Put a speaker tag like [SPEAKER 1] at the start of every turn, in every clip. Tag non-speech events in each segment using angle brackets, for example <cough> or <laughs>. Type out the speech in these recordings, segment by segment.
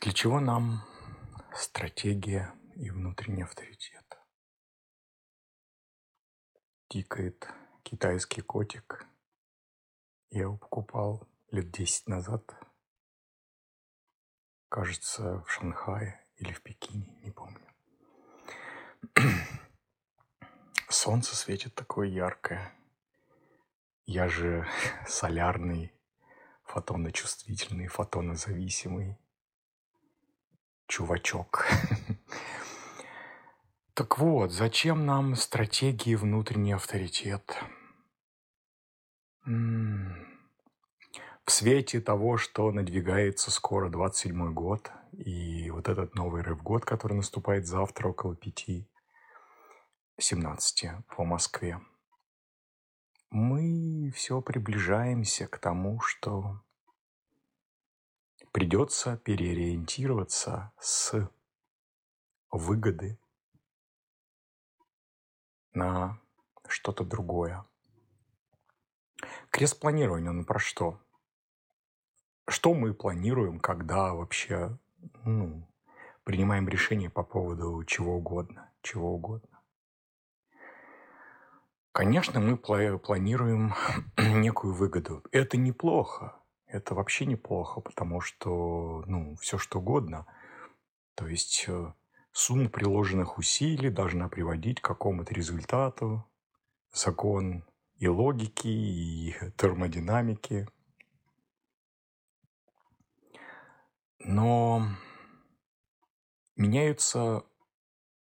[SPEAKER 1] Для чего нам стратегия и внутренний авторитет? Тикает китайский котик. Я его покупал лет десять назад. Кажется, в Шанхае или в Пекине, не помню. <clears throat> Солнце светит такое яркое. Я же <laughs> солярный, фотоночувствительный, фотонозависимый чувачок. <laughs> Так вот, зачем нам стратегии внутренний авторитет? В свете того, что надвигается скоро 27 год, и вот этот новый рэп-год, который наступает завтра около пяти, 17 по Москве, мы все приближаемся к тому, что придется переориентироваться с выгоды на что-то другое. Крест планирования, ну про что? Что мы планируем, когда вообще ну, принимаем решение по поводу чего угодно, чего угодно? Конечно, мы планируем <clears throat> некую выгоду. Это неплохо. Это вообще неплохо, потому что, ну, все что угодно. То есть э, сумма приложенных усилий должна приводить к какому-то результату. Закон и логики, и <laughs> термодинамики. Но меняются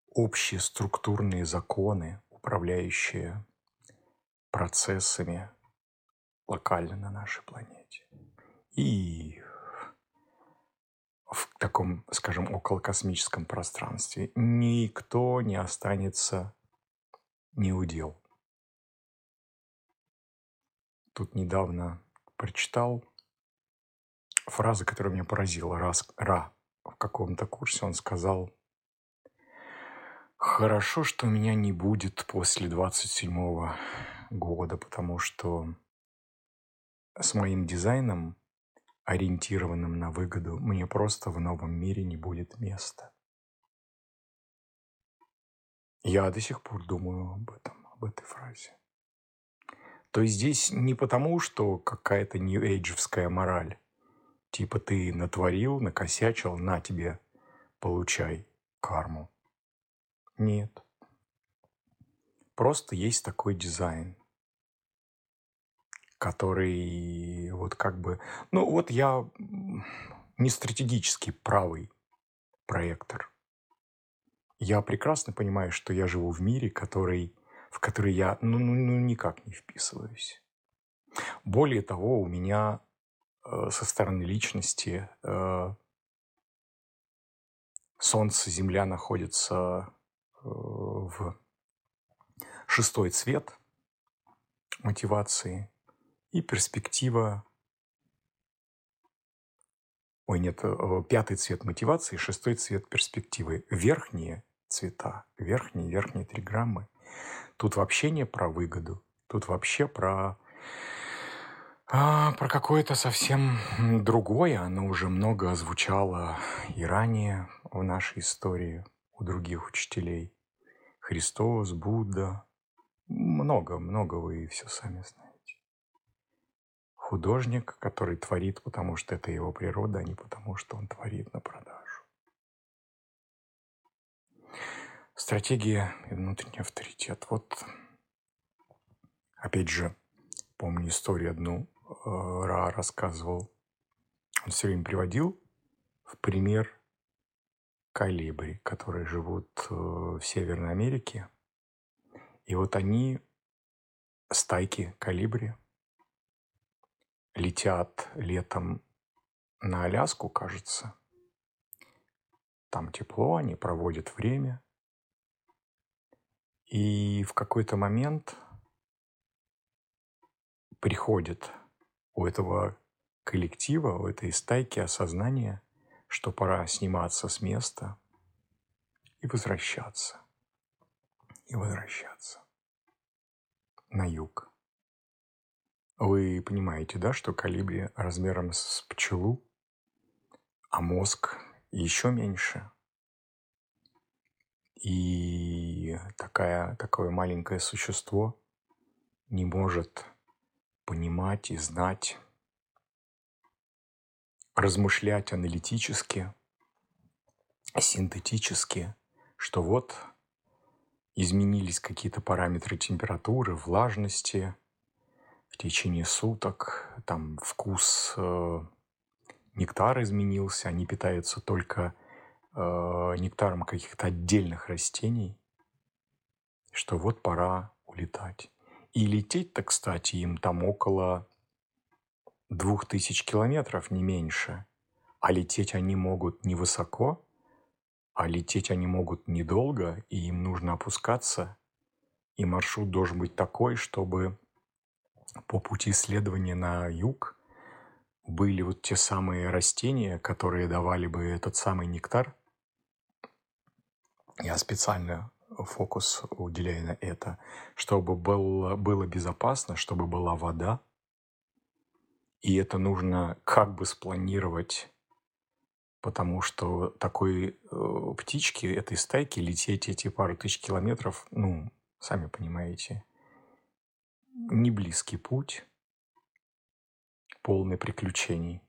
[SPEAKER 1] общие структурные законы, управляющие процессами локально на нашей планете. И в таком, скажем, околокосмическом пространстве никто не останется неудел. Тут недавно прочитал фразу, которая меня поразила. Раз, Ра в каком-то курсе он сказал, «Хорошо, что меня не будет после 27 года, потому что с моим дизайном, ориентированным на выгоду, мне просто в новом мире не будет места. Я до сих пор думаю об этом, об этой фразе. То есть здесь не потому, что какая-то нью-эйджевская мораль, типа ты натворил, накосячил, на тебе, получай карму. Нет. Просто есть такой дизайн который вот как бы... Ну вот я не стратегически правый проектор. Я прекрасно понимаю, что я живу в мире, который, в который я ну, ну, ну никак не вписываюсь. Более того, у меня э, со стороны личности э, Солнце, Земля находятся э, в шестой цвет мотивации и перспектива Ой, нет, э, пятый цвет мотивации, шестой цвет перспективы. Верхние цвета, верхние, верхние три граммы. Тут вообще не про выгоду. Тут вообще про, а, про какое-то совсем другое. Оно уже много звучало и ранее в нашей истории у других учителей. Христос, Будда. Много, много вы все сами знаете художник, который творит, потому что это его природа, а не потому, что он творит на продажу. Стратегия и внутренний авторитет. Вот, опять же, помню историю одну, э, Ра рассказывал. Он все время приводил в пример калибри, которые живут э, в Северной Америке. И вот они, стайки калибри, летят летом на Аляску, кажется. Там тепло, они проводят время. И в какой-то момент приходит у этого коллектива, у этой стайки осознание, что пора сниматься с места и возвращаться. И возвращаться на юг. Вы понимаете, да, что калибри размером с пчелу, а мозг еще меньше. И такая, такое маленькое существо не может понимать и знать, размышлять аналитически, синтетически, что вот изменились какие-то параметры температуры, влажности течение суток, там вкус э, нектара изменился, они питаются только э, нектаром каких-то отдельных растений, что вот пора улетать. И лететь-то, кстати, им там около двух тысяч километров, не меньше. А лететь они могут не высоко, а лететь они могут недолго, и им нужно опускаться. И маршрут должен быть такой, чтобы по пути исследования на юг были вот те самые растения, которые давали бы этот самый нектар. Я специально фокус уделяю на это, чтобы было, было безопасно, чтобы была вода. И это нужно как бы спланировать, потому что такой э, птичке, этой стайке лететь эти пару тысяч километров, ну, сами понимаете, не близкий путь, полный приключений.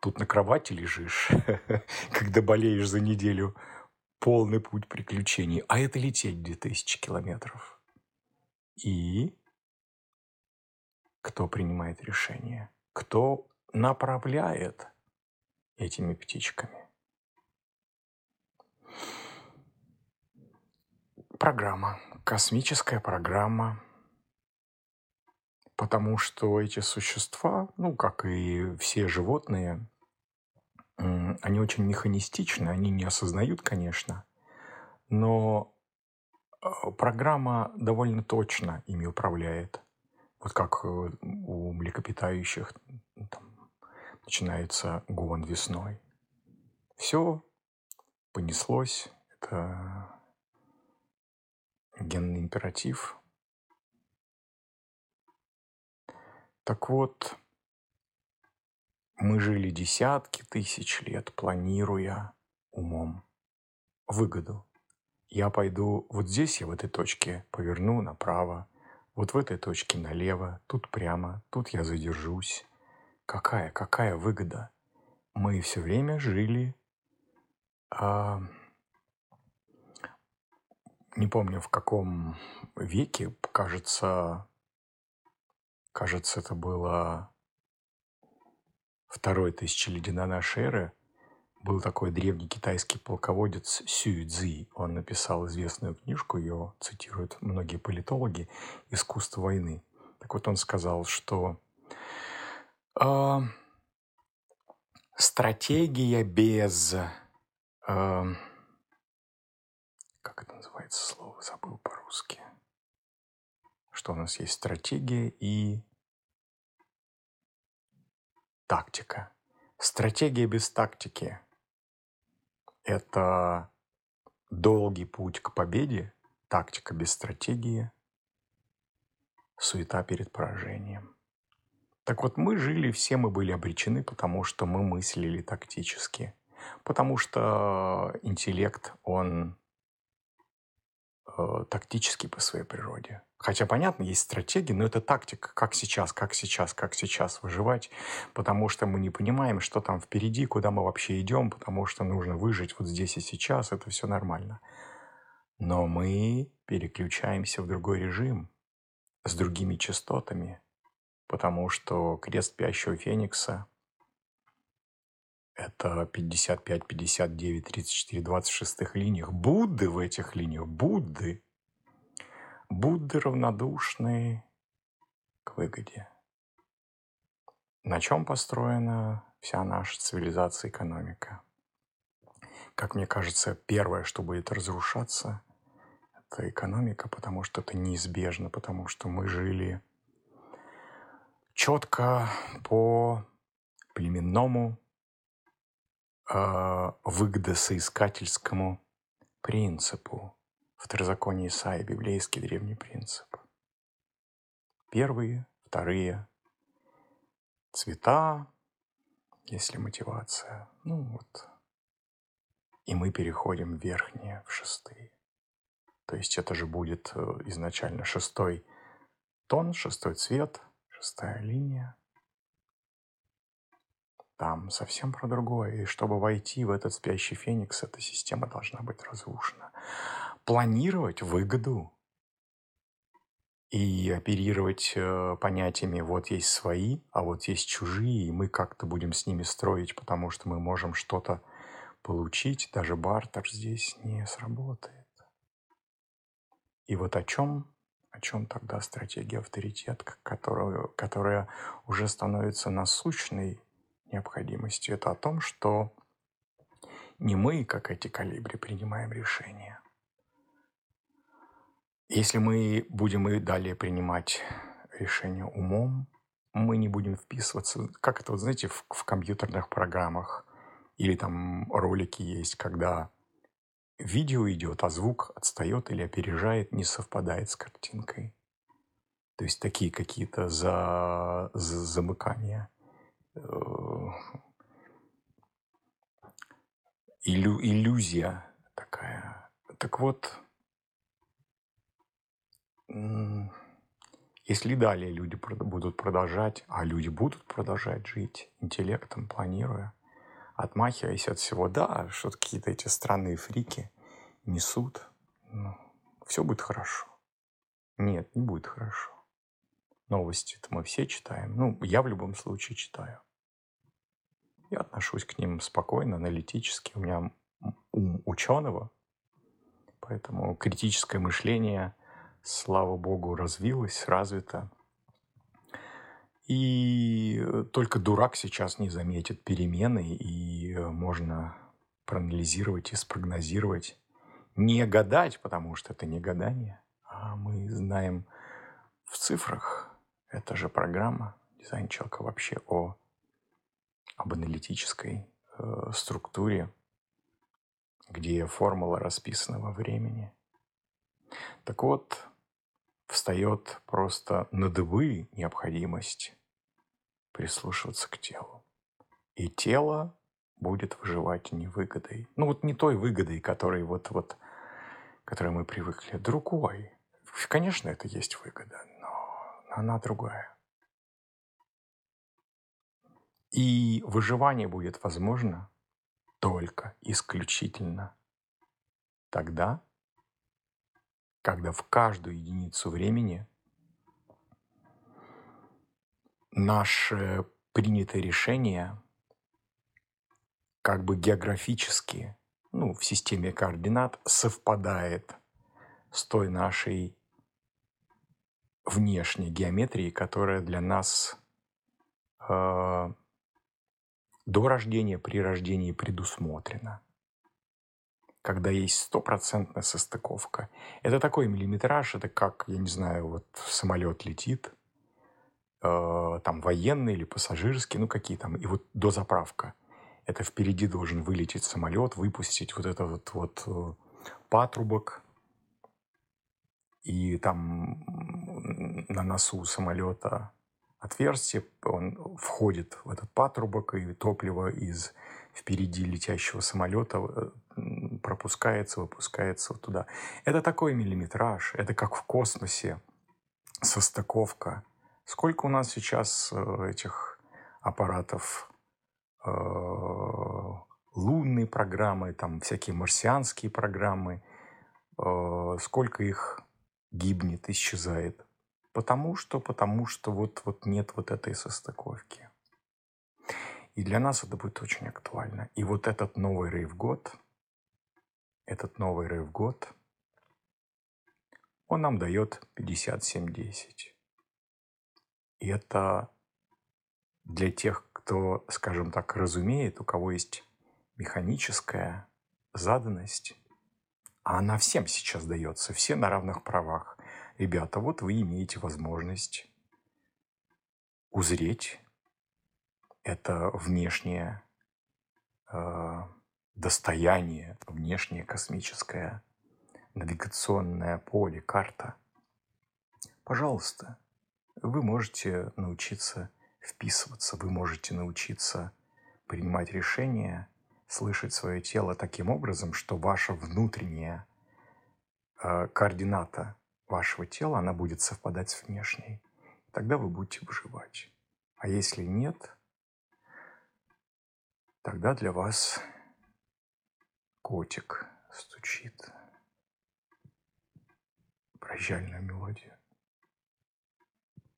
[SPEAKER 1] Тут на кровати лежишь, <laughs> когда болеешь за неделю – полный путь приключений, а это лететь 2000 километров. И кто принимает решение? Кто направляет этими птичками? Программа, космическая программа, потому что эти существа, ну, как и все животные, они очень механистичны, они не осознают, конечно, но а, программа довольно точно ими управляет. Вот как э, у млекопитающих там, начинается гон весной. Все понеслось. Это генный императив. Так вот, мы жили десятки тысяч лет, планируя умом выгоду. Я пойду вот здесь, я в этой точке поверну направо, вот в этой точке налево, тут прямо, тут я задержусь. Какая, какая выгода? Мы все время жили, а, не помню в каком веке, кажется, кажется, это было второе тысячелетие до нашей эры был такой древний китайский полководец Сюй Цзи. Он написал известную книжку, ее цитируют многие политологи «Искусство войны». Так вот он сказал, что э, стратегия без... Э, как это называется слово? Забыл по-русски. Что у нас есть стратегия и тактика. Стратегия без тактики – это долгий путь к победе, тактика без стратегии, суета перед поражением. Так вот, мы жили, все мы были обречены, потому что мы мыслили тактически. Потому что интеллект, он э, тактический по своей природе. Хотя, понятно, есть стратегии, но это тактика, как сейчас, как сейчас, как сейчас выживать, потому что мы не понимаем, что там впереди, куда мы вообще идем, потому что нужно выжить вот здесь и сейчас, это все нормально. Но мы переключаемся в другой режим, с другими частотами, потому что крест спящего феникса – это 55, 59, 34, 26 линиях. Будды в этих линиях, Будды – Будды равнодушны к выгоде. На чем построена вся наша цивилизация и экономика? Как мне кажется, первое, что будет разрушаться, это экономика, потому что это неизбежно, потому что мы жили четко по племенному э, выгодосоискательскому принципу. Второзаконие Исаия, библейский древний принцип. Первые, вторые цвета, если мотивация. Ну вот, и мы переходим в верхние, в шестые. То есть это же будет э, изначально шестой тон, шестой цвет, шестая линия. Там совсем про другое. И чтобы войти в этот спящий феникс, эта система должна быть разрушена. Планировать выгоду и оперировать э, понятиями «вот есть свои, а вот есть чужие», и мы как-то будем с ними строить, потому что мы можем что-то получить, даже бартер здесь не сработает. И вот о чем, о чем тогда стратегия авторитет, которая, которая уже становится насущной необходимостью, это о том, что не мы, как эти калибри, принимаем решения. Если мы будем и далее принимать решения умом, мы не будем вписываться, как это, вот, знаете, в, в компьютерных программах или там ролики есть, когда видео идет, а звук отстает или опережает, не совпадает с картинкой. То есть такие какие-то за, за замыкания. Э, Илю, иллюзия такая. Так вот, если далее люди будут продолжать, а люди будут продолжать жить интеллектом, планируя, отмахиваясь от всего, да, что какие-то эти странные фрики несут, ну, все будет хорошо. Нет, не будет хорошо. Новости-то мы все читаем. Ну, я в любом случае читаю. Я отношусь к ним спокойно, аналитически. У меня ум ученого, поэтому критическое мышление, слава богу, развилось, развито. И только дурак сейчас не заметит перемены, и можно проанализировать и спрогнозировать. Не гадать, потому что это не гадание, а мы знаем в цифрах. Это же программа дизайн человека вообще о, об аналитической э, структуре, где формула расписана во времени. Так вот, встает просто на дыбы необходимость прислушиваться к телу. И тело будет выживать не выгодой. Ну вот не той выгодой, которой вот, вот, которой мы привыкли, другой. Конечно, это есть выгода, но она другая. И выживание будет возможно только исключительно тогда, когда в каждую единицу времени наше принятое решение как бы географически, ну, в системе координат совпадает с той нашей внешней геометрией, которая для нас э, до рождения, при рождении предусмотрена. Когда есть стопроцентная состыковка. Это такой миллиметраж, это как, я не знаю, вот самолет летит, э, там военный или пассажирский, ну какие там, и вот до заправка. Это впереди должен вылететь самолет, выпустить вот это вот, вот э, патрубок, и там на носу самолета отверстие, он входит в этот патрубок, и топливо из впереди летящего самолета э, пропускается, выпускается вот туда. Это такой миллиметраж, это как в космосе состыковка – Сколько у нас сейчас э, этих аппаратов э, лунные программы, там всякие марсианские программы, сколько их гибнет, исчезает. Потому что, потому что вот, вот нет вот этой состыковки. И для нас это будет очень актуально. И вот этот новый рейв-год, этот новый рейв-год, он нам дает 5710. И это для тех, кто, скажем так, разумеет, у кого есть механическая заданность, а она всем сейчас дается, все на равных правах. Ребята, вот вы имеете возможность узреть это внешнее э, достояние, внешнее космическое навигационное поле, карта. Пожалуйста, вы можете научиться вписываться, вы можете научиться принимать решения слышать свое тело таким образом, что ваша внутренняя э, координата вашего тела, она будет совпадать с внешней. Тогда вы будете выживать. А если нет, тогда для вас котик стучит прощальную мелодию.